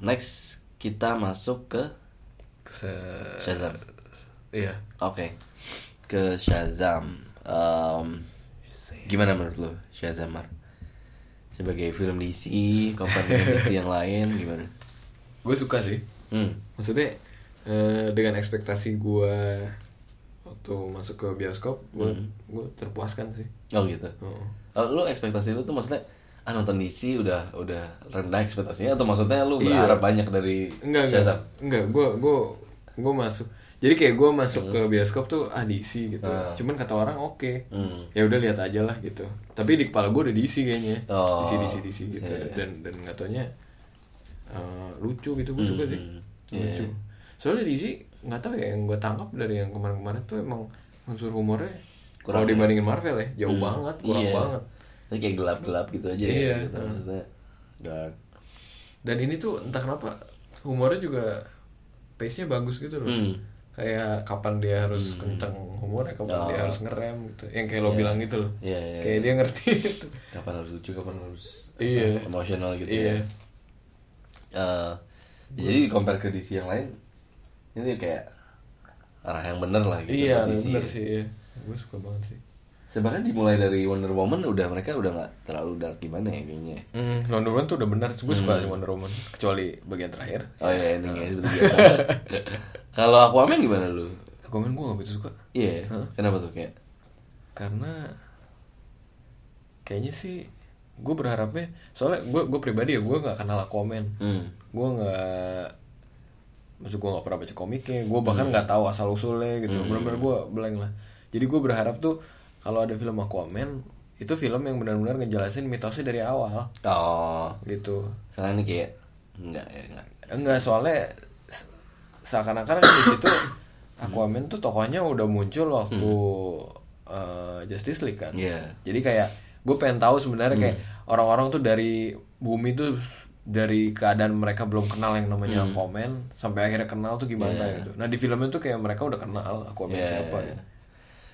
next kita masuk ke Se- Shazam. Iya. Oke, ke Shazam. Em, gimana menurut lo Shazam Mar? Sebagai film DC, compare dengan DC yang lain, gimana? Gue suka sih. Hmm. Maksudnya eh, dengan ekspektasi gue waktu masuk ke bioskop, gue gue terpuaskan sih. Oh gitu. Oh. Oh, lu ekspektasi lu tuh maksudnya ah nonton DC udah udah rendah ekspektasinya atau maksudnya lu Iya. berharap banyak dari Enggak, Shazam? enggak. Enggak, gue gue gue masuk. Jadi kayak gue masuk ke bioskop tuh ah DC gitu. Ah. Cuman kata orang oke. Hmm. Ya udah lihat aja lah gitu. Tapi di kepala gue udah DC kayaknya. Oh. DC DC DC gitu. Iya, iya. Dan dan nggak taunya eh, lucu gitu gue suka sih. Hmm. Lucu. Iya. Soalnya DC nggak tahu ya yang gue tangkap dari yang kemarin-kemarin tuh emang unsur humornya Kurang kalau ya? dibandingin Marvel ya jauh Hmm. banget, kurang Iya. banget. Ini kayak gelap-gelap gitu aja Iya. ya, gitu. maksudnya dark. Dan ini tuh entah kenapa humornya juga pace-nya bagus gitu loh. Hmm. Kayak kapan dia harus kencang humornya, kapan Oh. dia harus ngerem gitu. Yang kayak lo Iya. bilang gitu loh. Iya, iya, Kayak iya. dia ngerti gitu. Kapan harus lucu, kapan harus Iya. apa, emosional gitu Iya. ya. Eh, jadi di compare ke DC yang lain, ini kayak arah yang bener lah gitu. Iya, bener ya. sih. Iya. Gue suka banget sih. Sebenarnya dimulai dari Wonder Woman udah mereka udah nggak terlalu dark gimana ya kayaknya. Hmm, Wonder Woman tuh udah benar. Gue suka sih Wonder Woman. Kecuali bagian terakhir. Oh iya endingnya seperti biasa. Kalau Aquaman gimana lu? Aquaman gue gak begitu suka. Iya. Kenapa tuh kayak? Karena kayaknya sih gue berharapnya soalnya gue gue pribadi ya gue nggak kenal Aquaman Hmm. gue nggak maksud gue nggak pernah baca komiknya gue bahkan nggak tahu asal usulnya gitu benar-benar gue blank lah jadi gue berharap tuh kalau ada film Aquaman itu film yang benar-benar ngejelasin mitosnya dari awal Oh. gitu Sekarang ini kayak enggak ya enggak. enggak soalnya se- seakan-akan di situ Aquaman tuh tokohnya udah muncul waktu eh, Justice League kan Iya. jadi kayak gue pengen tahu sebenarnya kayak orang-orang tuh dari bumi tuh dari keadaan mereka belum kenal yang namanya Aquaman sampai akhirnya kenal tuh gimana Iya. gitu. Nah di filmnya tuh kayak mereka udah kenal Aquaman Iya, siapa. gitu.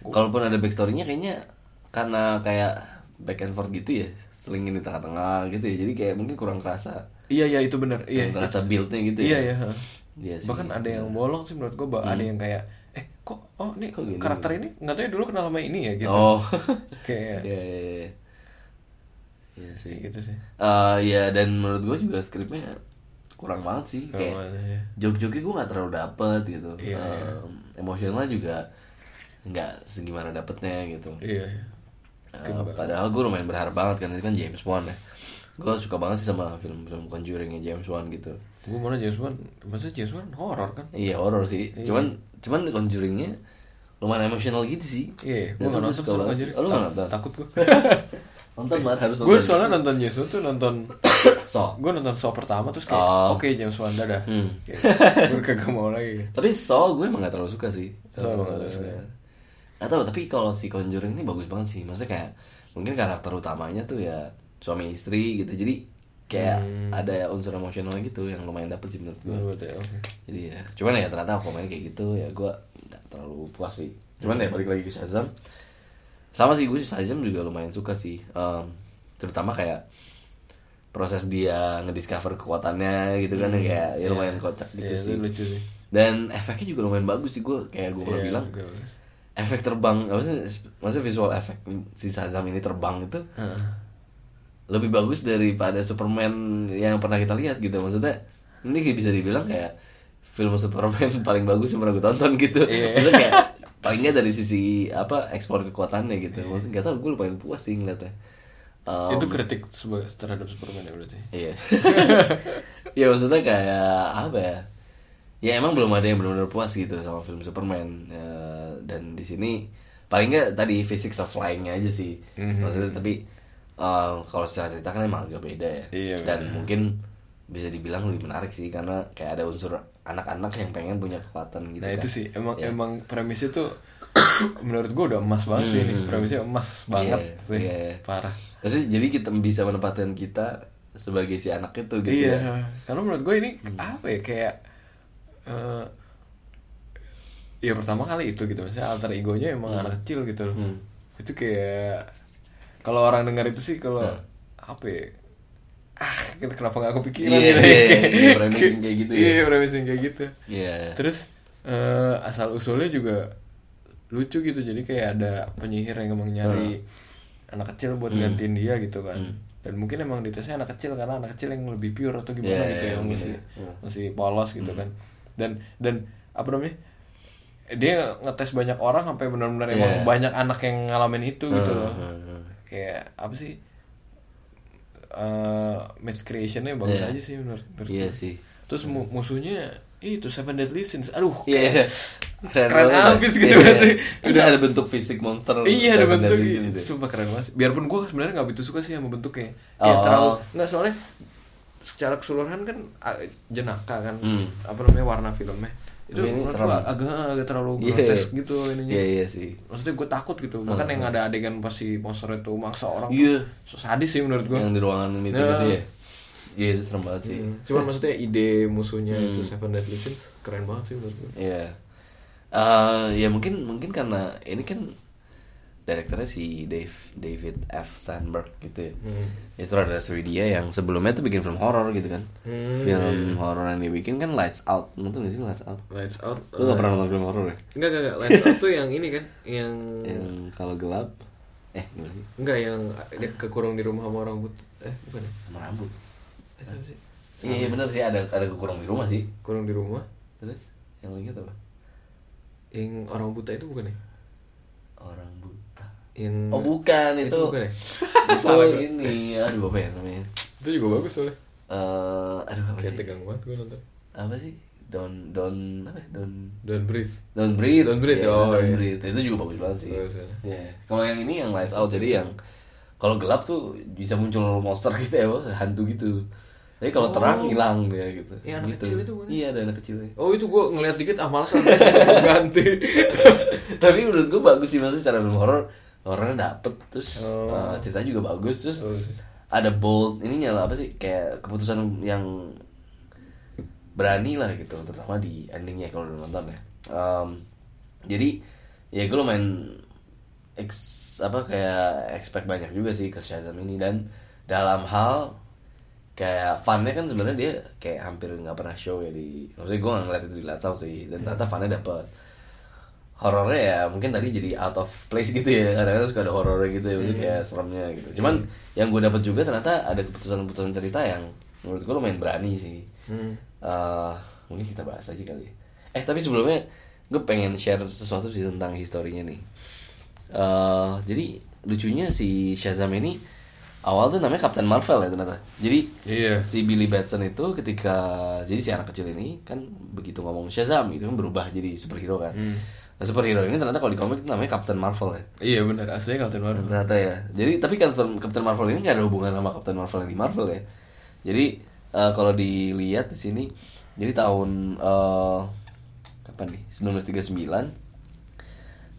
Kalaupun ada backstory-nya kayaknya karena kayak back and forth gitu ya, selingin di tengah-tengah gitu ya. Jadi kayak mungkin kurang kerasa. Iya iya itu bener. Iya. kerasa build-nya gitu Iya ya. iya. ha. Iya sih. Bahkan ada yang bolong sih menurut gue. Ada yang kayak eh kok oh nih Kok gini? karakter ini nggak tahu ya dulu kenal sama ini ya gitu. Oh. Kayak Iya, iya, iya. Iya sih. gitu sih. Eh ya dan menurut gue juga skripnya kurang banget sih kayak banget, ya. jok-joknya gue nggak terlalu dapet gitu Iya, iya. Em, emosionalnya juga nggak segimana dapetnya gitu Iya. iya. Eh, padahal gue lumayan berharap banget kan itu kan James Wan ya gue suka banget sih sama film-film Conjuringnya James Wan gitu Gue mana James Wan, maksudnya James Wan horor kan? iya horror sih cuman cuman Conjuringnya lumayan emosional gitu sih Iya, gue nonton suka sama banget oh, lu nggak nonton Takut gue. nonton banget harus gue nonton soalnya nonton James Wan tuh nonton so gue nonton Saw pertama terus kayak Oh. oke James Wan dadah Hmm. Gue kagak mau lagi Tapi Saw gue emang gak terlalu suka sih. Saw emang gak terlalu suka. Gak tau, tapi kalau si Conjuring ini bagus banget sih. Maksudnya kayak mungkin karakter utamanya tuh ya suami istri gitu. Jadi kayak ada unsur emosional gitu yang lumayan dapet sih menurut gue. Ya oke Jadi ya, cuman ya ternyata aku main kayak gitu ya gue gak terlalu puas sih. Cuman ya balik lagi ke Shazam. Sama sih gue Shazam juga lumayan suka sih. Em, terutama kayak proses dia ngediscover kekuatannya gitu kan ya kayak ya lumayan kocak gitu Iya, sih lucu sih dan efeknya juga lumayan bagus sih gue kayak gue Iya, bilang bagus. Efek terbang apa sih maksudnya visual efek si Shazam ini terbang itu Heeh. lebih bagus daripada Superman yang pernah kita lihat gitu maksudnya ini bisa dibilang kayak film Superman paling bagus yang pernah gue tonton gitu Iya. maksudnya kayak paling nggak dari sisi apa ekspor kekuatannya gitu maksudnya gak tau gue lumayan puas sih ngeliatnya Um, itu kritik terhadap Superman ya berarti Iya. ya maksudnya kayak apa ya? Ya emang belum ada yang benar-benar puas gitu sama film Superman. Ya, dan di sini paling nggak tadi physics of flying-nya aja sih. Mhm. Maksudnya tapi eh, kalau secara cerita kan emang agak beda ya. Iya, dan beda. mungkin bisa dibilang lebih menarik sih karena kayak ada unsur anak-anak yang pengen punya kekuatan gitu. nah kan. itu sih emang Iya. emang premisnya tuh menurut gue udah emas banget sih ini premisnya emas banget Iya, sih iya. parah Maksudnya jadi kita bisa menempatkan kita sebagai si anak itu gitu iya ya. karena menurut gue ini apa ya kayak eh ya pertama kali itu gitu. Maksudnya alter egonya emang anak kecil gitu loh. Hmm. itu kayak kalau orang dengar itu sih kalau apa ya? Ah kenapa gak kepikiran Iya, gitu iya, Kayak- iya, premising kayak gitu ya. iya premising kayak gitu. Iya. terus eh, asal usulnya juga lucu gitu. Jadi kayak ada penyihir yang emang nyari anak kecil buat gantiin dia gitu kan. Dan mungkin emang ditesnya anak kecil karena anak kecil yang lebih pure atau gimana Iya, gitu iya, yang mungkin masih ya. Hmm. masih polos gitu kan. Dan dan apa namanya dia ngetes banyak orang sampai benar-benar emang Iya. banyak anak yang ngalamin itu gitu loh Hmm, hmm, hmm. kayak apa sih eh match creationnya bagus Iya. aja sih menurut, menurut Iya gue. sih. terus mu- musuhnya itu Seven Deadly Sins aduh Iya. keren banget. abis gitu Iya. berarti. Udah Udah. ada bentuk fisik monster. Iya ada bentuk ya. Sumpah keren banget. Biarpun gue sebenarnya nggak begitu suka sih sama bentuknya. Kayak Oh. terlalu nggak soalnya secara keseluruhan kan ah, jenaka kan. Hmm. Apa namanya warna filmnya. Itu ini menurut serem. gue agak agak terlalu Iya. grotesk gitu ininya. Iya iya sih. Maksudnya gue takut gitu. Bahkan yang ada adegan pas si monster itu maksa orang Iya. tuh so sadis sih menurut gue. Yang di ruangan itu gitu ya. Iya itu serem banget sih. Cuman maksudnya ide musuhnya itu Hmm. Seven Deadly Sins keren banget sih menurut gue. Iya. Eh ya mungkin mungkin karena ini kan direkturnya si Dave David F Sandberg gitu ya. Hmm. Itu ada Swedia yang sebelumnya tuh bikin film horor gitu kan. Hmm, film horor yang dia bikin kan Lights Out. Nonton gak sih Lights Out? Lights Out. Lu gak pernah nonton film horor ya? Enggak, enggak, enggak. Lights Out tuh yang ini kan, yang Yang kalau gelap eh gimana sih? enggak yang dia kekurung di rumah sama orang but. Eh, bukan ya? Sama rambut. Eh, sih? Iya, iya bener sih ada ada kekurang di rumah sih. Kurung di rumah. Terus yang lagi apa? Yang orang buta itu bukan ya? Orang buta. Yang Oh bukan itu. Itu bukan ya? Itu Salah ini aduh apa ya namanya? Itu juga bagus soalnya. Eh aduh apa Kayak sih? tegang banget gue nonton. Apa sih? Don Don apa? ya? Don Don't breathe. Don't breathe. Don't breathe, Iya, oh, Don't iya. breathe. Itu juga bagus banget sih. Bagus, ya. Iya. Kalau yang ini yang lights out jadi yang kalau gelap tuh bisa muncul monster gitu ya, Bos. hantu gitu. Tapi kalau Oh. terang hilang dia gitu. Iya, anak gitu. kecil itu bukan? Iya, ada anak kecilnya. Oh itu gue ngeliat dikit ah males ah. ganti. Tapi menurut gue bagus sih maksudnya secara film horor horornya dapet terus Oh. uh, ceritanya juga bagus terus Oh. ada bold ini nyala apa sih kayak keputusan yang berani lah gitu terutama di endingnya kalau udah nonton ya Em, jadi ya gue lumayan ex, apa kayak expect banyak juga sih ke Shazam ini dan dalam hal kayak funnya kan sebenarnya dia kayak hampir nggak pernah show ya di maksudnya gue nggak ngeliat itu di Latsau sih dan ternyata funnya dapet horornya ya mungkin tadi jadi out of place gitu ya kadang-kadang suka ada horornya gitu ya maksudnya kayak seremnya gitu cuman yang gue dapat juga ternyata ada keputusan-keputusan cerita yang menurut gue lumayan berani sih Hmm. Eh, mungkin kita bahas aja kali ya. eh tapi sebelumnya gue pengen share sesuatu sih tentang historinya nih Eh, jadi lucunya si Shazam ini awal tuh namanya Captain Marvel ya ternyata jadi Iya. si Billy Batson itu ketika jadi si anak kecil ini kan begitu ngomong Shazam itu kan berubah jadi superhero kan. Hmm. Nah superhero ini ternyata kalau di komik itu namanya Captain Marvel ya. Iya benar aslinya Captain Marvel. Ternyata ya. Jadi tapi Captain Captain Marvel ini nggak ada hubungan sama Captain Marvel yang di Marvel ya. Jadi eh, kalau dilihat di sini jadi tahun eh, kapan nih 1939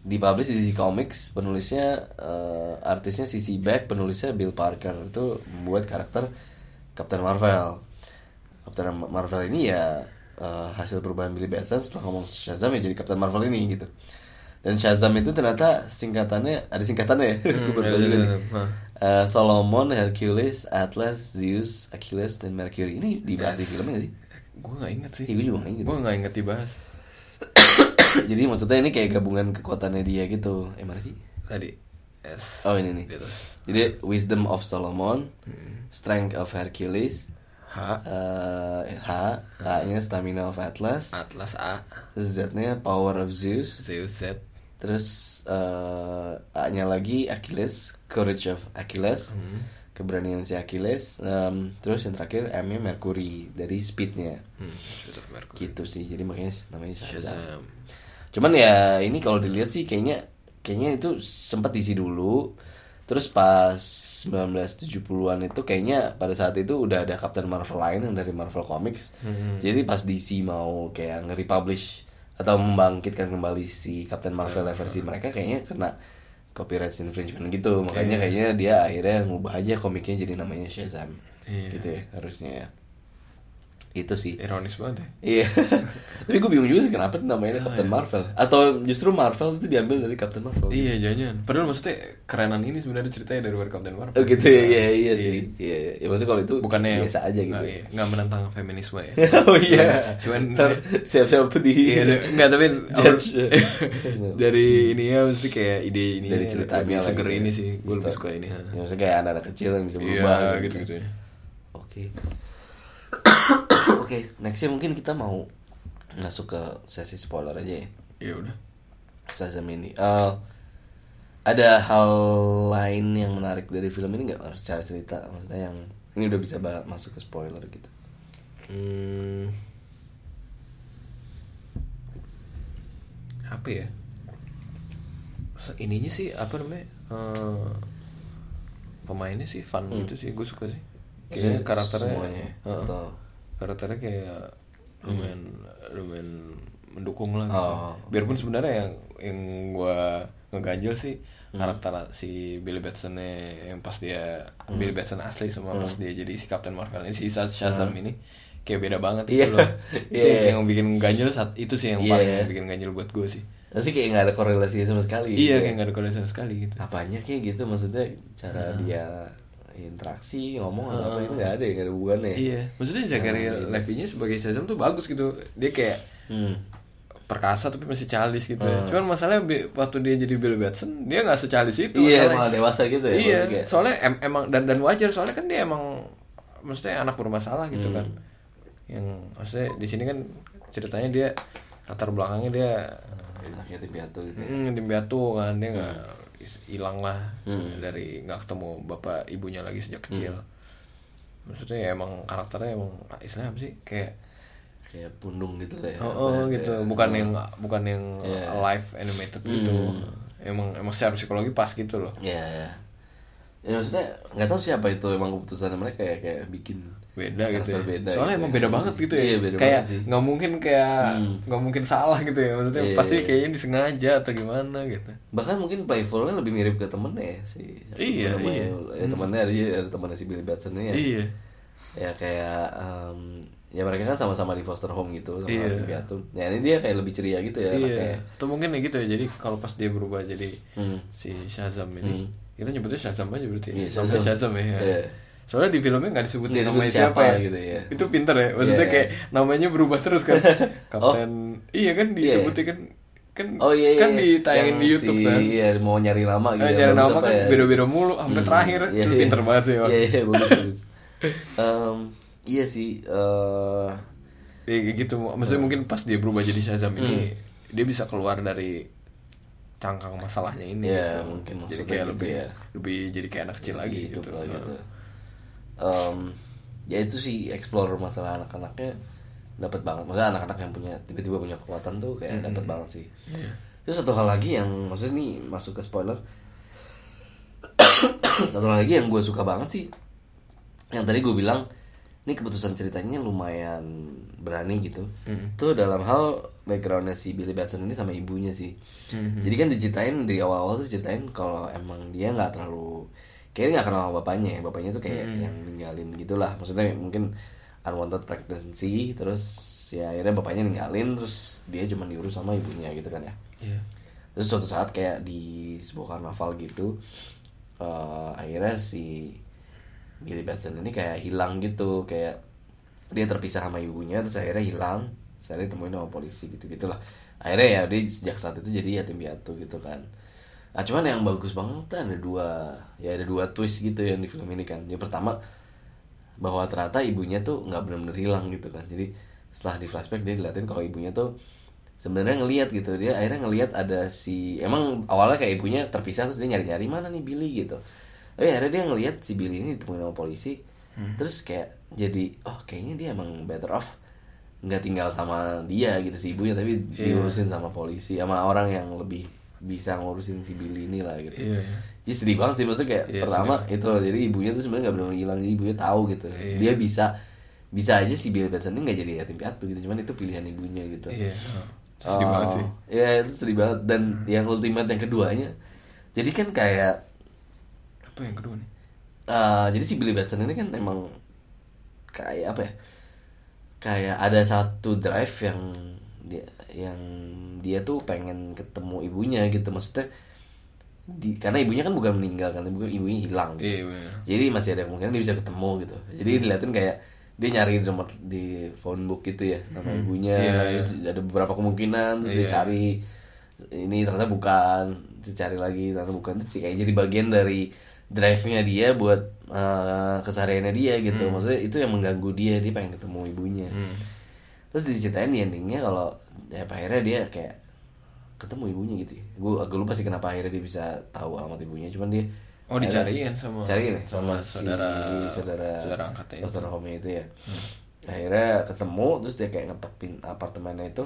dipublish di DC Comics penulisnya eh, artisnya CC Beck penulisnya Bill Parker itu membuat karakter Captain Marvel Captain Marvel ini ya eh, hasil perubahan Billy Batson setelah ngomong Shazam ya jadi Captain Marvel ini gitu dan Shazam itu ternyata singkatannya ada singkatannya ya Hmm, juga nih. Shazam, hah. Eh, Solomon, Hercules, Atlas, Zeus, Achilles, dan Mercury ini dibahas di filmnya gak sih? Gue nggak inget sih. Iya, gue juga nggak inget. Gue nggak inget dibahas. Jadi maksudnya ini kayak gabungan kekuatannya dia gitu. Eh mana sih? Tadi. S. Oh ini nih. Jadi Wisdom of Solomon, Strength of Hercules, H. eh, H, H-nya Stamina of Atlas, Atlas A. Z-nya Power of Zeus, Zeus Z. terus eh, A-nya lagi Achilles, Courage of Achilles, keberanian si Achilles, em, terus yang terakhir M-nya Mercury dari speednya. Hmm. Shoot of Mercury. gitu sih jadi makanya namanya Shazam. Shazam. Cuman ya ini kalau dilihat sih kayaknya kayaknya itu sempat diisi dulu. Terus pas 1970-an itu kayaknya pada saat itu udah ada Captain Marvel lain yang dari Marvel Comics. Jadi pas DC mau kayak nge-republish atau membangkitkan kembali si Captain Marvel versi mereka kayaknya kena copyright infringement gitu. Makanya Iya. kayaknya dia akhirnya ngubah aja komiknya jadi namanya Shazam. Iya. Gitu ya harusnya ya. Itu sih Ironis banget ya. Iya. Tapi gue bingung juga sih kenapa namanya Captain Marvel. Atau justru Marvel itu diambil dari Captain Marvel. Iya jangan. Padahal maksudnya kerenan ini sebenarnya ceritanya dari Captain Marvel. Oh gitu ya, iya iya sih. Iya, iya. ya maksudnya kalau itu Bukannya biasa aja gitu. Nggak, iya, nggak menentang feminisme ya. oh iya. Cuman siap-siap di Iya, enggak tapi Judge. dari ini ya mesti kayak ide ini dari ya, ceritanya lebih seger gitu ya. ini sih. Gue lebih suka ini. Ya maksudnya kayak anak-anak kecil yang bisa Iya berubah gitu gitu. ya. Oke. Oke, nextnya mungkin kita mau masuk ke sesi spoiler aja ya. Iya udah. Shazam ini. Eh, ada hal lain yang menarik dari film ini nggak secara cerita? Maksudnya yang ini udah bisa masuk ke spoiler gitu. Hmm. Apa ya? Ininya sih apa namanya? Eh, pemainnya sih fun gitu sih, gue suka sih. Kayaknya karakternya semuanya Heeh. atau karakternya kayak lumayan lumayan mendukung lah gitu. Oh. Biarpun sebenarnya yang yang gua ngeganjel sih karakter si Billy Batson yang pas dia Billy Batson asli sama pas dia jadi si Captain Marvel ini si Shaz- Shazam ini kayak beda banget Iya. gitu loh. itu Iya. yang bikin ganjel saat itu sih yang Iya. paling bikin ganjel buat gue sih. nanti kayak nggak ada korelasi sama sekali. Iya gitu. kayak gak ada korelasi sama sekali gitu. Apanya kayak gitu maksudnya cara dia interaksi ngomong atau apa itu nggak ada nggak ada hubungannya. Iya, maksudnya Zachary Levi-nya sebagai Shazam tuh bagus gitu. Dia kayak Hmm. perkasa tapi masih childish gitu ya. Cuman masalahnya waktu dia jadi Bill Batson, dia nggak se-childish itu. Iya masalahnya. malah dewasa gitu ya. Iya, kayak- soalnya em- emang dan dan wajar soalnya kan dia emang maksudnya anak bermasalah gitu Hmm. kan. Yang maksudnya di sini kan ceritanya dia latar belakangnya dia anak yatim piatu gitu. ya. mm, yatim piatu kan dia nggak is- hilang lah Hmm. dari nggak ketemu bapak ibunya lagi sejak kecil. Maksudnya ya emang karakternya emang istilahnya apa sih kayak Kayak pundung gitu lah ya. Oh, oh, gitu, bukan yang bukan yang Iya. live animated gitu. Hmm. Emang emang secara psikologi pas gitu loh. Iya ya. Ya maksudnya nggak tahu siapa itu emang keputusan mereka kayak kayak bikin Beda gitu ya. beda Soalnya gitu emang ya. beda banget gitu ya. Iya, beda kayak nggak mungkin kayak Hmm. nggak mungkin salah gitu ya. Maksudnya Iya, pasti iya. kayaknya disengaja atau gimana gitu. bahkan mungkin playfulnya lebih mirip ke temennya ya si Iya, namanya- iya. ya, temannya ada ada temannya si Billy Batson ya Iya. ya kayak em, ya mereka kan sama-sama di foster home gitu sama Iya. piatu ya ini dia kayak lebih ceria gitu ya. Iya. Atau mungkin ya gitu ya. Jadi kalau pas dia berubah jadi Hmm. si Shazam ini, Hmm. kita nyebutnya Shazam aja berarti. Iya, Namanya Shazam. Shazam ya. Iya. Soalnya di filmnya nggak disebut Nggak namanya disebut siapa, siapa ya. gitu, ya. Itu pinter ya. Maksudnya Iya. kayak namanya berubah terus kan. Kapten. Iya kan disebutnya kan kan Oh iya, iya. kan ditayangin Yang di YouTube si- kan. Iya, mau nyari nama gitu. Eh, ya, nyari nama kan ya. beda-beda mulu sampai Hmm, terakhir. iya, Itu iya. pinter banget sih. Iya, iya, bagus. Em, iya sih. eh Iya kayak gitu. Maksudnya mungkin pas dia berubah jadi Shazam ini Hmm. dia bisa keluar dari cangkang masalahnya ini Iya, gitu. mungkin jadi kayak gitu lebih ya. lebih jadi kayak anak kecil lagi hidup gitu. lah gitu. Em, ya itu sih explore masalah anak-anaknya dapat banget. Maksudnya anak-anak yang punya tiba-tiba punya kekuatan tuh kayak dapat banget sih. Iya. Terus satu hal lagi yang maksudnya nih masuk ke spoiler. satu hal lagi yang gue suka banget sih. Yang tadi gue bilang ini keputusan ceritanya lumayan berani gitu. Mm. Itu dalam hal backgroundnya si Billy Batson ini sama ibunya sih. Mhm. Jadi kan diceritain di awal-awal tuh ceritain kalau emang dia nggak terlalu kayaknya nggak kenal sama bapaknya ya. Bapaknya tuh kayak yang ninggalin gitulah. Maksudnya mungkin unwanted pregnancy terus ya akhirnya bapaknya ninggalin terus dia cuma diurus sama ibunya gitu kan ya. Iya. Terus suatu saat kayak di sebuah karnaval gitu eh, akhirnya si Billy Batson ini kayak hilang gitu kayak dia terpisah sama ibunya terus akhirnya hilang saya ditemuin sama polisi gitu gitulah akhirnya ya dia sejak saat itu jadi yatim piatu gitu kan nah cuman yang bagus banget tuh ada dua ya ada dua twist gitu yang di film ini kan. Yang pertama bahwa ternyata ibunya tuh nggak benar-benar hilang gitu kan. Jadi setelah di flashback dia diliatin kalau ibunya tuh sebenarnya ngelihat gitu. Dia akhirnya ngelihat ada si emang awalnya kayak ibunya terpisah terus dia nyari-nyari mana nih Billy? gitu. Tapi akhirnya dia ngelihat si Billy ini ditemuin sama polisi. Terus kayak jadi oh kayaknya dia emang better off nggak tinggal sama dia gitu si ibunya tapi Iya. diurusin sama polisi sama orang yang lebih bisa ngurusin si Billy ini lah gitu Iya. jadi sedih banget sih maksudnya kayak Iya, pertama itu jadi ibunya tuh sebenarnya nggak benar hilang jadi ibunya tahu gitu Iya. dia bisa bisa aja si Billy Batson ini nggak jadi yatim piatu gitu cuman itu pilihan ibunya gitu Iya. Sedih Oh, banget sih. Iya itu sedih banget dan yang ultimate yang keduanya jadi kan kayak Apa yang kedua nih? eh, jadi si Billy Batson ini kan emang kayak apa ya kayak ada satu drive yang dia yang dia tuh pengen ketemu ibunya gitu. Maksudnya di, karena ibunya kan bukan meninggal kan ibu ibunya hilang Iya bener. jadi masih ada kemungkinan dia bisa ketemu gitu. Jadi dilihatin kayak dia nyari di nomor di phone book gitu ya nama ibunya. Iya, terus ada beberapa kemungkinan terus dia Iya. cari ini ternyata bukan. Terus cari lagi ternyata bukan. Terus kayak jadi bagian dari drive-nya dia buat eh, kesehariannya dia gitu. Maksudnya itu yang mengganggu dia dia pengen ketemu ibunya. Terus diceritain di endingnya kalau ya akhirnya dia kayak ketemu ibunya gitu gue agak lupa sih kenapa akhirnya dia bisa tahu alamat ibunya cuman dia Oh dicariin sama cariin ya sama, si saudara saudara saudara angkatnya itu. saudara home itu ya. Akhirnya ketemu terus dia kayak ngetok pin apartemennya itu.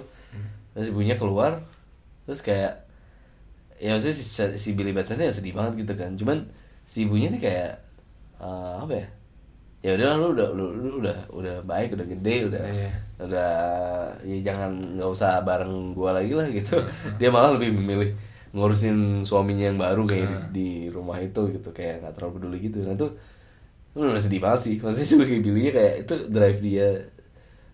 Terus ibunya keluar terus kayak ya maksudnya si, si Billy Batson ya sedih banget gitu kan. Cuman si ibunya nih kayak eh, apa ya? Ya udah lu udah lu, lu udah udah baik udah gede udah Iya. Udah ya jangan nggak usah bareng gua lagi lah gitu. Dia malah lebih memilih ngurusin suaminya yang baru kayak di, di rumah itu gitu kayak nggak terlalu peduli gitu. Nah itu lu udah sedih banget sih. Maksudnya sebagai Billy kayak itu drive dia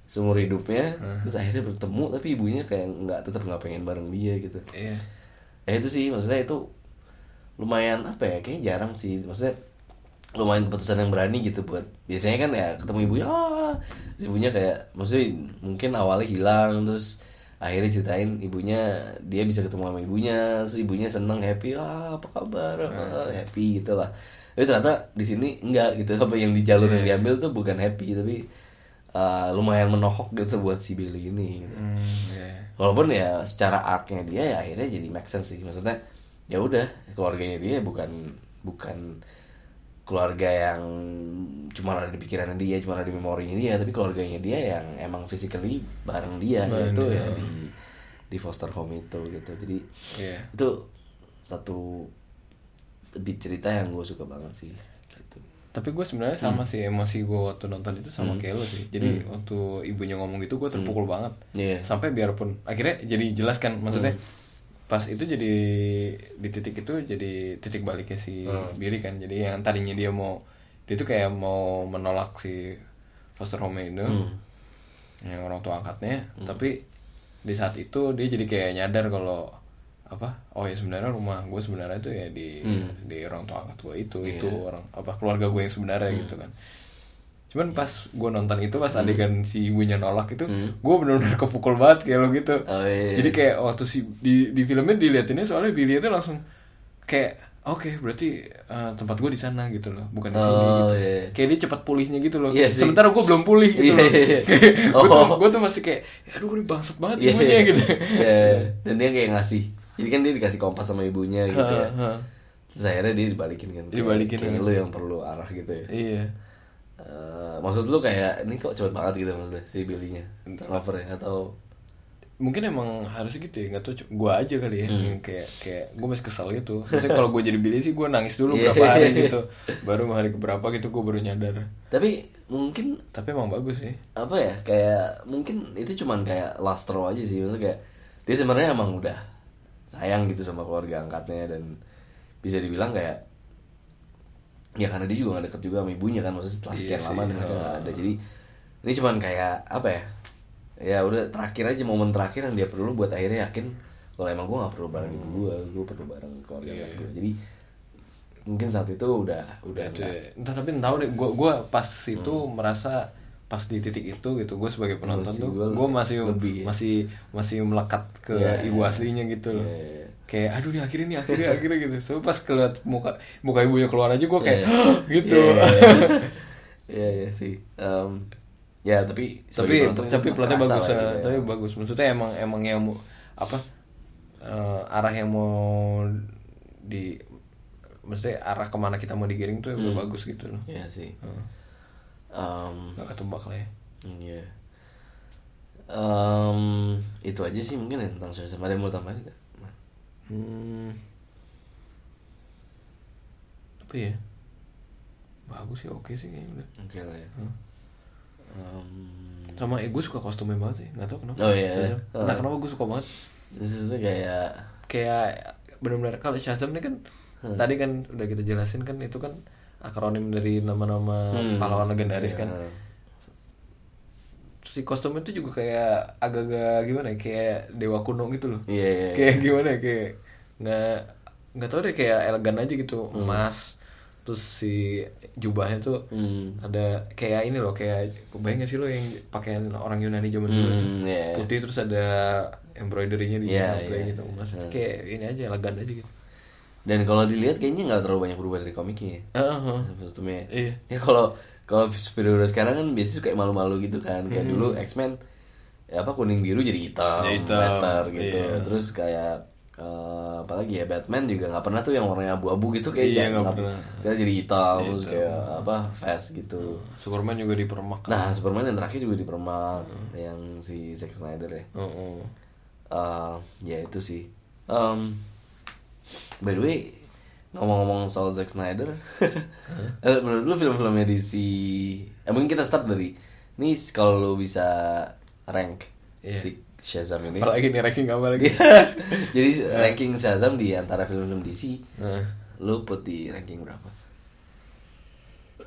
seumur hidupnya terus akhirnya bertemu tapi ibunya kayak nggak tetap nggak pengen bareng dia gitu. Iya. ya itu sih maksudnya itu lumayan apa ya kayaknya jarang sih. Maksudnya lumayan keputusan yang berani gitu buat biasanya kan ya ketemu ibunya ah ibunya kayak maksudnya mungkin awalnya hilang terus akhirnya ceritain ibunya dia bisa ketemu sama ibunya terus ibunya seneng happy ah apa kabar Ah, happy gitu lah tapi ternyata di sini enggak gitu apa yang di jalur yang diambil tuh bukan happy tapi ah, lumayan menohok gitu buat si Billy ini gitu. Hmm, iya. Walaupun ya secara arc-nya dia ya akhirnya jadi make sense sih. Maksudnya ya udah keluarganya dia bukan bukan keluarga yang cuma ada di pikirannya dia, cuma ada di memorinya dia, tapi keluarganya dia yang emang physically bareng dia Bareng yaitu dia. ya di di foster home itu gitu. Jadi Iya. itu satu bit cerita yang gue suka banget sih gitu. Tapi gue sebenarnya sama sih emosi gue waktu nonton itu sama kayak lo sih. Jadi waktu ibunya ngomong gitu gue terpukul banget. Iya. Sampai biarpun akhirnya jadi jelas kan maksudnya pas itu jadi di titik itu jadi titik baliknya si Billy kan. Jadi yang tadinya dia mau dia tuh kayak mau menolak si foster home itu yang orang tua angkatnya. Tapi di saat itu dia jadi kayak nyadar kalau apa oh ya sebenarnya rumah gue sebenarnya itu ya di di orang tua angkat gue itu itu orang apa keluarga gue yang sebenarnya gitu kan cuman pas gue nonton itu pas adegan si ibunya nolak itu gue benar-benar kepukul banget kayak lo gitu Oh, iya. jadi kayak waktu si di di filmnya diliatinnya soalnya Billy itu langsung kayak oke berarti eh, tempat gue di sana gitu loh bukan di sini Oh, gitu iya. kayak dia cepat pulihnya gitu loh Iya sih. sementara gue belum pulih gitu Iya, loh iya, iya. Kayak gue tuh Oh. gue tuh masih kayak aduh ini bangsat banget Iya, ibunya iya. gitu Iya. Dan dia kayak ngasih. Jadi kan dia dikasih kompas sama ibunya gitu ya. Terus akhirnya dia dibalikin kan. Kayak- Dibalikin, Kayak kan. lu yang perlu arah gitu ya. iya Eh, maksud lu kayak ini kok cepet banget gitu maksudnya si Billy-nya? Turnover ya atau? Mungkin emang harus gitu ya nggak tahu gue aja kali ya Hmm. yang kayak kayak gue masih kesel gitu. Maksudnya kalau gue jadi Billy sih gue nangis dulu Iya. berapa hari gitu. Baru hari keberapa gitu gue baru nyadar. Tapi mungkin tapi emang bagus sih. apa ya kayak mungkin itu cuman kayak last straw aja sih. Maksudnya kayak dia sebenarnya emang udah sayang gitu sama keluarga angkatnya dan bisa dibilang kayak ya karena dia juga gak deket juga sama ibunya kan maksudnya setelah Iya sekian sih, lama mereka oh. nggak ada. Jadi ini cuman kayak apa ya ya udah terakhir aja momen terakhir yang dia perlu buat akhirnya yakin kalau emang gue gak perlu bareng ibu gue gue perlu bareng keluarga angkat gue jadi mungkin saat itu udah udah entah tapi entah deh gue gue pas itu merasa pas di titik itu gitu gue sebagai penonton Emosi tuh gue masih lebih ya. masih masih melekat ke Iya, ibu aslinya gitu loh. Iya, iya. Kayak aduh nih akhirnya nih akhirnya akhirnya gitu so pas keliat muka muka ibunya keluar aja gue kayak gitu Iya, iya, iya. Iya iya sih. Em, ya tapi tapi tapi plotnya bagus ya, gitu ya. tapi bagus maksudnya emang emang yang mau apa eh, arah yang mau di maksudnya arah ke mana kita mau digiring tuh emang bagus gitu loh Iya sih. Hmm. Em, nggak ketebak lah ya Iya. Em, itu aja sih mungkin ya tentang. Ada yang mau tambahin nggak? Hmm. apa ya bagus sih oke sih kayaknya udah Oke lah ya. Hmm. Em, sama eh gue suka kostumnya banget sih nggak tahu kenapa Oh, iya, Shazam. entah Oh. kenapa gue suka banget itu kayak kayak benar-benar kalau Shazam ini kan Hmm. tadi kan udah kita jelasin kan itu kan akronim dari nama-nama Hmm. pahlawan legendaris Iya. kan si kostumnya tuh juga kayak agak-agak gimana ya kayak dewa kuno gitu loh Iya, iya, iya. kayak gimana ya kayak nggak nggak tahu deh kayak elegan aja gitu Hmm. emas terus si jubahnya tuh Hmm. ada kayak ini loh kayak bayang gak sih lo yang pakaian orang Yunani zaman dulu tuh Hmm, iya. putih terus ada embroidery-nya di Iya, samping iya. gitu emas Hmm. kayak ini aja elegan aja gitu Dan kalau dilihat kayaknya nggak terlalu banyak berubah dari komiknya. ya. Heeh. Kostumnya. Iya. Ya kalau kalau superhero sekarang kan biasanya kayak malu-malu gitu kan. Kayak dulu X-Men ya apa kuning biru jadi hitam, Hmm. Jadi hitam, better gitu. iya. Terus kayak eh, apalagi ya Batman juga nggak pernah tuh yang warnanya abu-abu gitu kayak Iya, nggak pernah. Sekarang jadi hitam, terus hitam. kayak apa fast gitu. Superman juga dipermak Nah Superman yang terakhir juga dipermak Hmm. yang si Zack Snyder ya. Heeh. Eh, ya itu sih. Em, by the way, ngomong-ngomong soal Zack Snyder, eh, menurut lu film-filmnya DC, eh, mungkin kita start dari, nih kalau lu bisa rank Iya. si Shazam ini, apalagi nih ranking apa lagi? Jadi ranking Shazam di antara film-film DC, nah lu put di ranking berapa?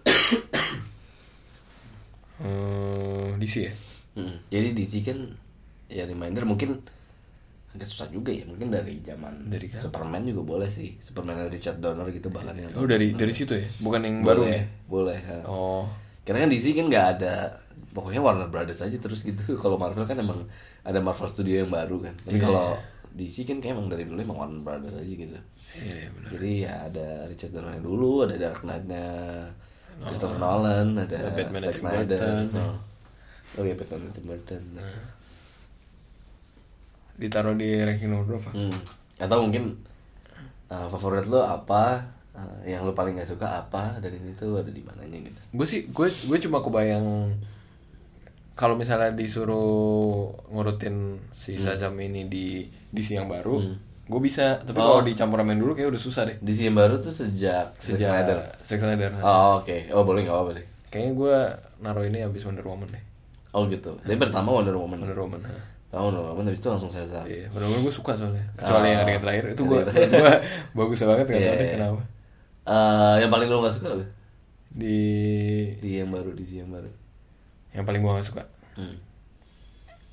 hmm, DC ya? Hmm, Jadi DC kan, ya reminder mungkin agak susah juga ya, mungkin dari zaman Dari kapan? Superman juga boleh sih, Superman Richard Donner gitu bahkan yang oh dari dari situ ya bukan yang baru ya boleh. ha. oh Karena kan DC kan nggak ada, pokoknya Warner Brothers aja terus gitu. Kalau Marvel kan emang ada Marvel Studio yang baru kan. Tapi Iya. kalau DC kan kayak emang dari dulu emang Warner Brothers aja gitu. iya iya benar Jadi ya ada Richard Donner dulu, ada Dark Knight-nya Christopher Nolan, ada Batman Zack Snyder. Burton. Oh. oh iya Batman Tim Burton. Ditaruh di ranking nomor berapa Hmm. Atau mungkin uh, favorit lo apa? Uh, yang lo paling gak suka apa? Dan ini tuh ada di mananya gitu. gue sih gue gue cuma kebayang kalau misalnya disuruh ngurutin si Shazam ini di DC yang baru gue bisa tapi Oh. kalau dicampur ramen dulu kayak udah susah deh DC yang baru tuh sejak Zack sejak Snyder. Zack Snyder Oh oke, oh boleh nggak apa-apa deh. kayaknya gue naruh ini abis Wonder Woman deh Oh gitu. Tapi pertama Wonder Woman. Wonder Woman ha. Tahu Wonder Woman habis itu langsung Shazam. Iya, Wonder Woman gue suka soalnya. Kecuali Oh. yang terakhir itu gue, gue bagus banget nggak tahu Iya, deh iya. kenapa. Eh, yang paling lo gak suka apa? Di Di yang baru, DC yang baru. yang paling gue gak suka, Hmm.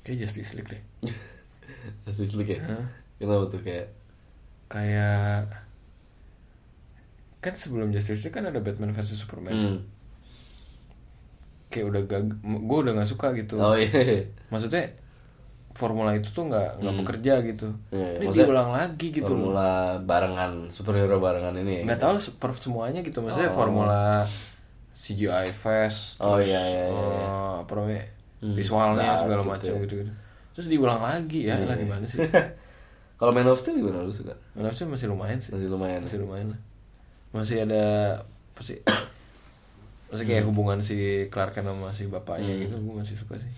kayak Justice League deh. Justice League ya? Hah? Kenapa tuh kayak? Kayak kan sebelum Justice League kan ada Batman versus Superman. Hmm. Kayak udah gag, gue udah gak suka gitu. Oh iya. Maksudnya formula itu tuh nggak nggak bekerja gitu. Iya, ini diulang lagi gitu loh. Formula barengan superhero barengan ini ya. Nggak tahu lah per semuanya gitu maksudnya Oh. formula CGI fast. Oh, terus, iya, iya, iya. eh, apa namanya Hmm, visualnya dark segala gitu macam ya. gitu, gitu. Terus diulang lagi ya lah Iya. gimana sih? Kalau Man of Steel gimana lu suka? Man of Steel masih lumayan sih. Masih lumayan. Masih lumayan lah. Masih ada masih masih kayak Hmm. hubungan si Clark Kent sama si bapaknya gitu, gue masih suka sih.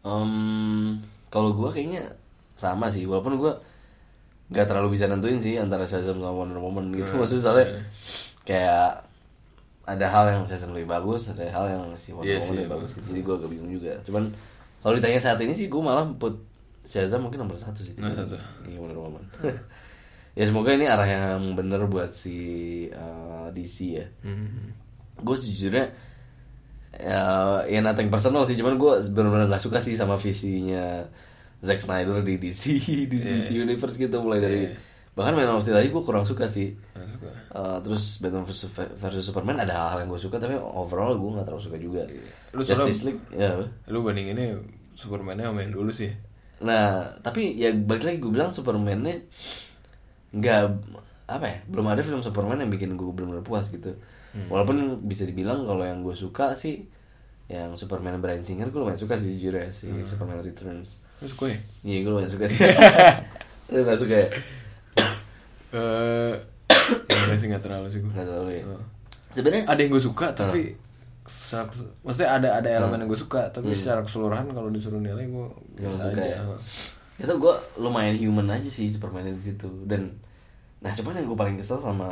Em, kalau gua kayaknya sama sih, walaupun gua nggak terlalu bisa nentuin sih antara Shazam sama Wonder Woman gitu. Hmm, Maksudnya soalnya iya. kayak ada hal yang Shazam lebih bagus, ada hal yang si Wonder Iya Woman sih, lebih bagus. Gitu. Jadi gua agak bingung juga. Cuman kalau ditanya saat ini sih gua malah put Shazam mungkin nomor satu sih. Nomor satu. Iya Wonder Woman. ya semoga ini arah yang bener buat si uh, DC ya Hmm. gue sejujurnya ya, ya nothing personal sih cuman gue benar-benar gak suka sih sama visinya Zack Snyder di DC di DC Universe gitu mulai dari Iya. bahkan Man of Steel aja gue kurang suka sih Nggak suka. Uh, terus Batman versus, versus Superman ada hal yang gue suka tapi overall gue gak terlalu suka juga Lu soalnya- Justice League ya? Lu bandinginnya Superman-nya sama yang dulu sih. Nah, tapi ya balik lagi gue bilang Superman-nya nggak apa ya, belum ada film Superman yang bikin gue benar-benar puas gitu. Hmm. Walaupun bisa dibilang kalau yang gue suka sih yang Superman Bryan Singer gue lumayan suka sih jujur ya si Hmm. Superman Returns. Terus gue Iya gue lumayan suka sih. Lu gak suka ya? eh enggak sih nggak terlalu sih gue. Gak terlalu ya. Oh. Sebenarnya ada yang gue suka tapi secara kes- maksudnya ada ada elemen yang gue suka tapi secara keseluruhan kalau disuruh nilai gue Nggak biasa suka aja ya? itu gue lumayan human aja sih Superman di situ dan nah cuman yang gue paling kesel sama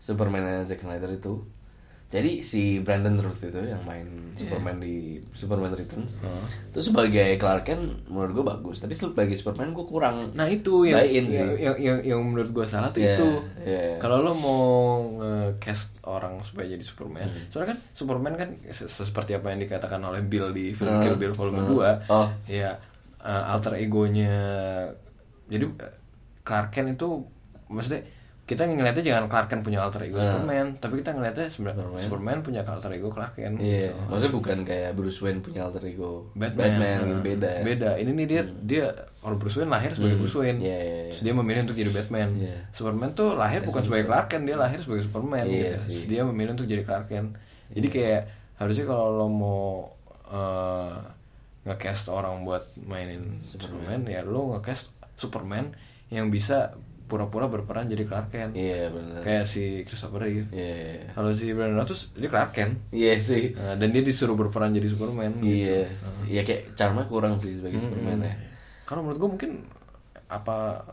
Superman Zack Snyder itu Jadi si Brandon Ruth itu yang main Superman di Superman Returns itu sebagai Clark Kent menurut gue bagus, tapi sebagai Superman gue kurang. Nah itu yang buy-in sih. yang, yang, yang, yang menurut gue salah tuh Yeah, itu. yeah. Kalau lo mau nge-cast orang supaya jadi Superman, Hmm. soalnya kan Superman kan se- seperti apa yang dikatakan oleh Bill di film Hmm. Kill Bill volume Hmm. 2 Oh. ya uh, alter egonya. Jadi uh, Clark Kent itu maksudnya kita ngeliatnya jangan Clark Kent punya alter ego Superman, tapi kita ngeliatnya sebenarnya Hmm. Superman. Superman. punya alter ego Clark Kent. Iya, gitu. maksudnya bukan kayak Bruce Wayne punya alter ego Batman, gitu, Nah, beda. ya. beda ini nih dia dia kalau Bruce Wayne lahir sebagai Bruce Wayne Iya, iya, iya. Terus dia memilih untuk jadi Batman Iya. Superman tuh lahir bukan sebagai Clark Kent dia lahir sebagai Superman Iya gitu sih. Terus dia memilih untuk jadi Clark Kent jadi kayak harusnya kalau lo mau eh, nge-cast orang buat mainin Superman. ya lo nge-cast Superman yang bisa pura-pura berperan jadi Clark Kent Iya benar. kayak si Christopher Reeve Iya, kalau si Brandon Routh tuh dia Clark Kent iya sih. Nah, dan dia disuruh berperan jadi Superman gitu. Iya, iya kayak charmnya kurang sih sebagai Superman ya. Kalau menurut gue mungkin apa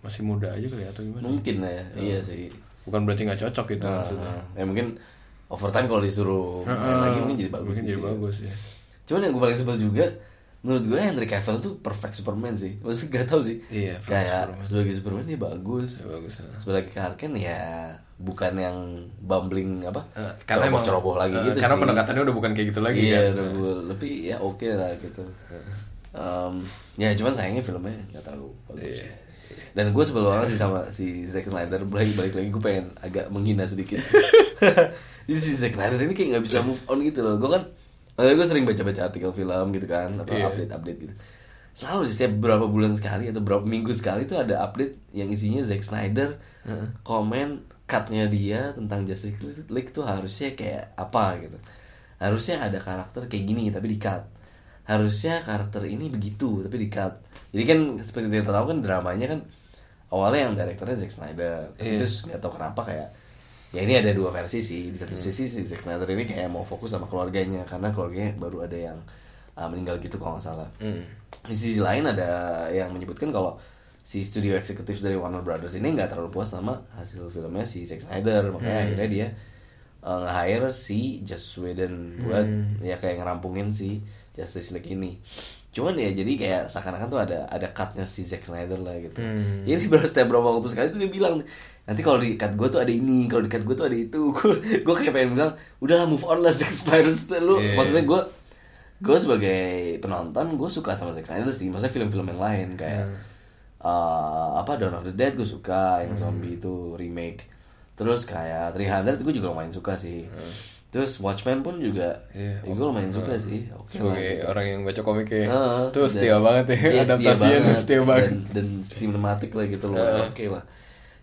masih muda aja kali ya, atau gimana? Mungkin lah ya, iya sih. Bukan berarti nggak cocok gitu Nah, maksudnya. ya mungkin overtime kalau disuruh main lagi mungkin jadi bagus. Mungkin jadi gitu ya. bagus ya. Cuman yang gue paling sebel juga menurut gue Henry Cavill tuh perfect Superman sih. Maksudnya gak tau sih. Iya, Kayak Superman. sebagai Superman dia bagus. Ya, bagus. ya. Sebagai Clark Kent ya bukan yang bumbling apa? Eh, karena emang ceroboh lagi eh, gitu karena sih. pendekatannya udah bukan kayak gitu lagi iya, kan. udah lebih ya oke lah gitu. Em, ya cuman sayangnya filmnya nggak terlalu bagus. Iya. Dan gue sebel banget sih sama si Zack Snyder balik balik lagi gue pengen agak menghina sedikit. Jadi si Zack Snyder ini kayak nggak bisa move on gitu loh. Gue kan, gue sering baca-baca artikel film gitu kan, atau Iya. update-update gitu. Selalu setiap berapa bulan sekali atau berapa minggu sekali tuh ada update yang isinya Zack Snyder komen cutnya dia tentang Justice League tuh harusnya kayak apa gitu. Harusnya ada karakter kayak gini tapi di cut. Harusnya karakter ini begitu tapi di cut. Jadi kan seperti kita tahu kan dramanya kan awalnya yang direkturnya Zack Snyder. Iya. Terus nggak tahu kenapa kayak ya ini ada dua versi sih. Di satu sisi si Zack Snyder ini kayak mau fokus sama keluarganya karena keluarganya baru ada yang uh, meninggal gitu kalau nggak salah. Hmm. Di sisi lain ada yang menyebutkan kalau si studio eksekutif dari Warner Brothers ini nggak terlalu puas sama hasil filmnya si Zack Snyder. Makanya akhirnya dia uh, nge-hire si Joss Whedon buat ya kayak ngerampungin si Justice League ini. Cuman ya jadi kayak seakan-akan tuh ada ada cutnya si Zack Snyder lah gitu. Jadi baru setiap berapa waktu sekali tuh dia bilang nanti kalau di cut gue tuh ada ini kalau di cut gue tuh ada itu. Gue kayak pengen bilang udahlah move on lah Zack Snyder lu Iya. maksudnya gue gue sebagai penonton gue suka sama Zack Snyder sih. Maksudnya film-film yang lain kayak eh, apa Dawn of the Dead gue suka yang zombie itu remake. Terus kayak 300 gue juga lumayan suka sih. Terus Watchmen pun juga Iya, ya, gue lumayan suka sih. Oke Sebagai gitu. orang yang baca komiknya Heeh, tuh dan- setia banget ya iya, adaptasinya setia banget. dan, dan cinematic lah gitu loh. Heeh. oke lah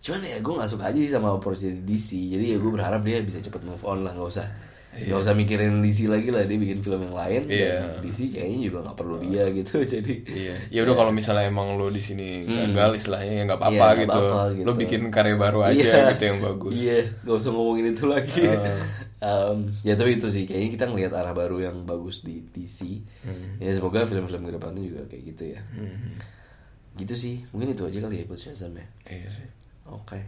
cuman ya gue gak suka aja sih sama project DC jadi ya gue berharap dia bisa cepet move on lah nggak usah nggak usah mikirin DC lagi lah dia bikin film yang lain Iya. dan DC kayaknya juga nggak perlu dia gitu jadi Iya, ya udah kalau misalnya emang lo di sini gagal istilahnya ya nggak apa-apa Hmm. Iya, nggak gitu. apa-apa gitu. Lo bikin karya baru aja Iya. gitu yang bagus. Iya, gak usah ngomongin itu lagi. Heeh. Em, ya tapi itu sih, kayaknya kita ngelihat arah baru yang bagus di DC. Hmm. Ya semoga film-film ke depannya juga kayak gitu ya. Gitu sih, mungkin itu aja kali ya buat Shazam ya. Iya sih. Oke.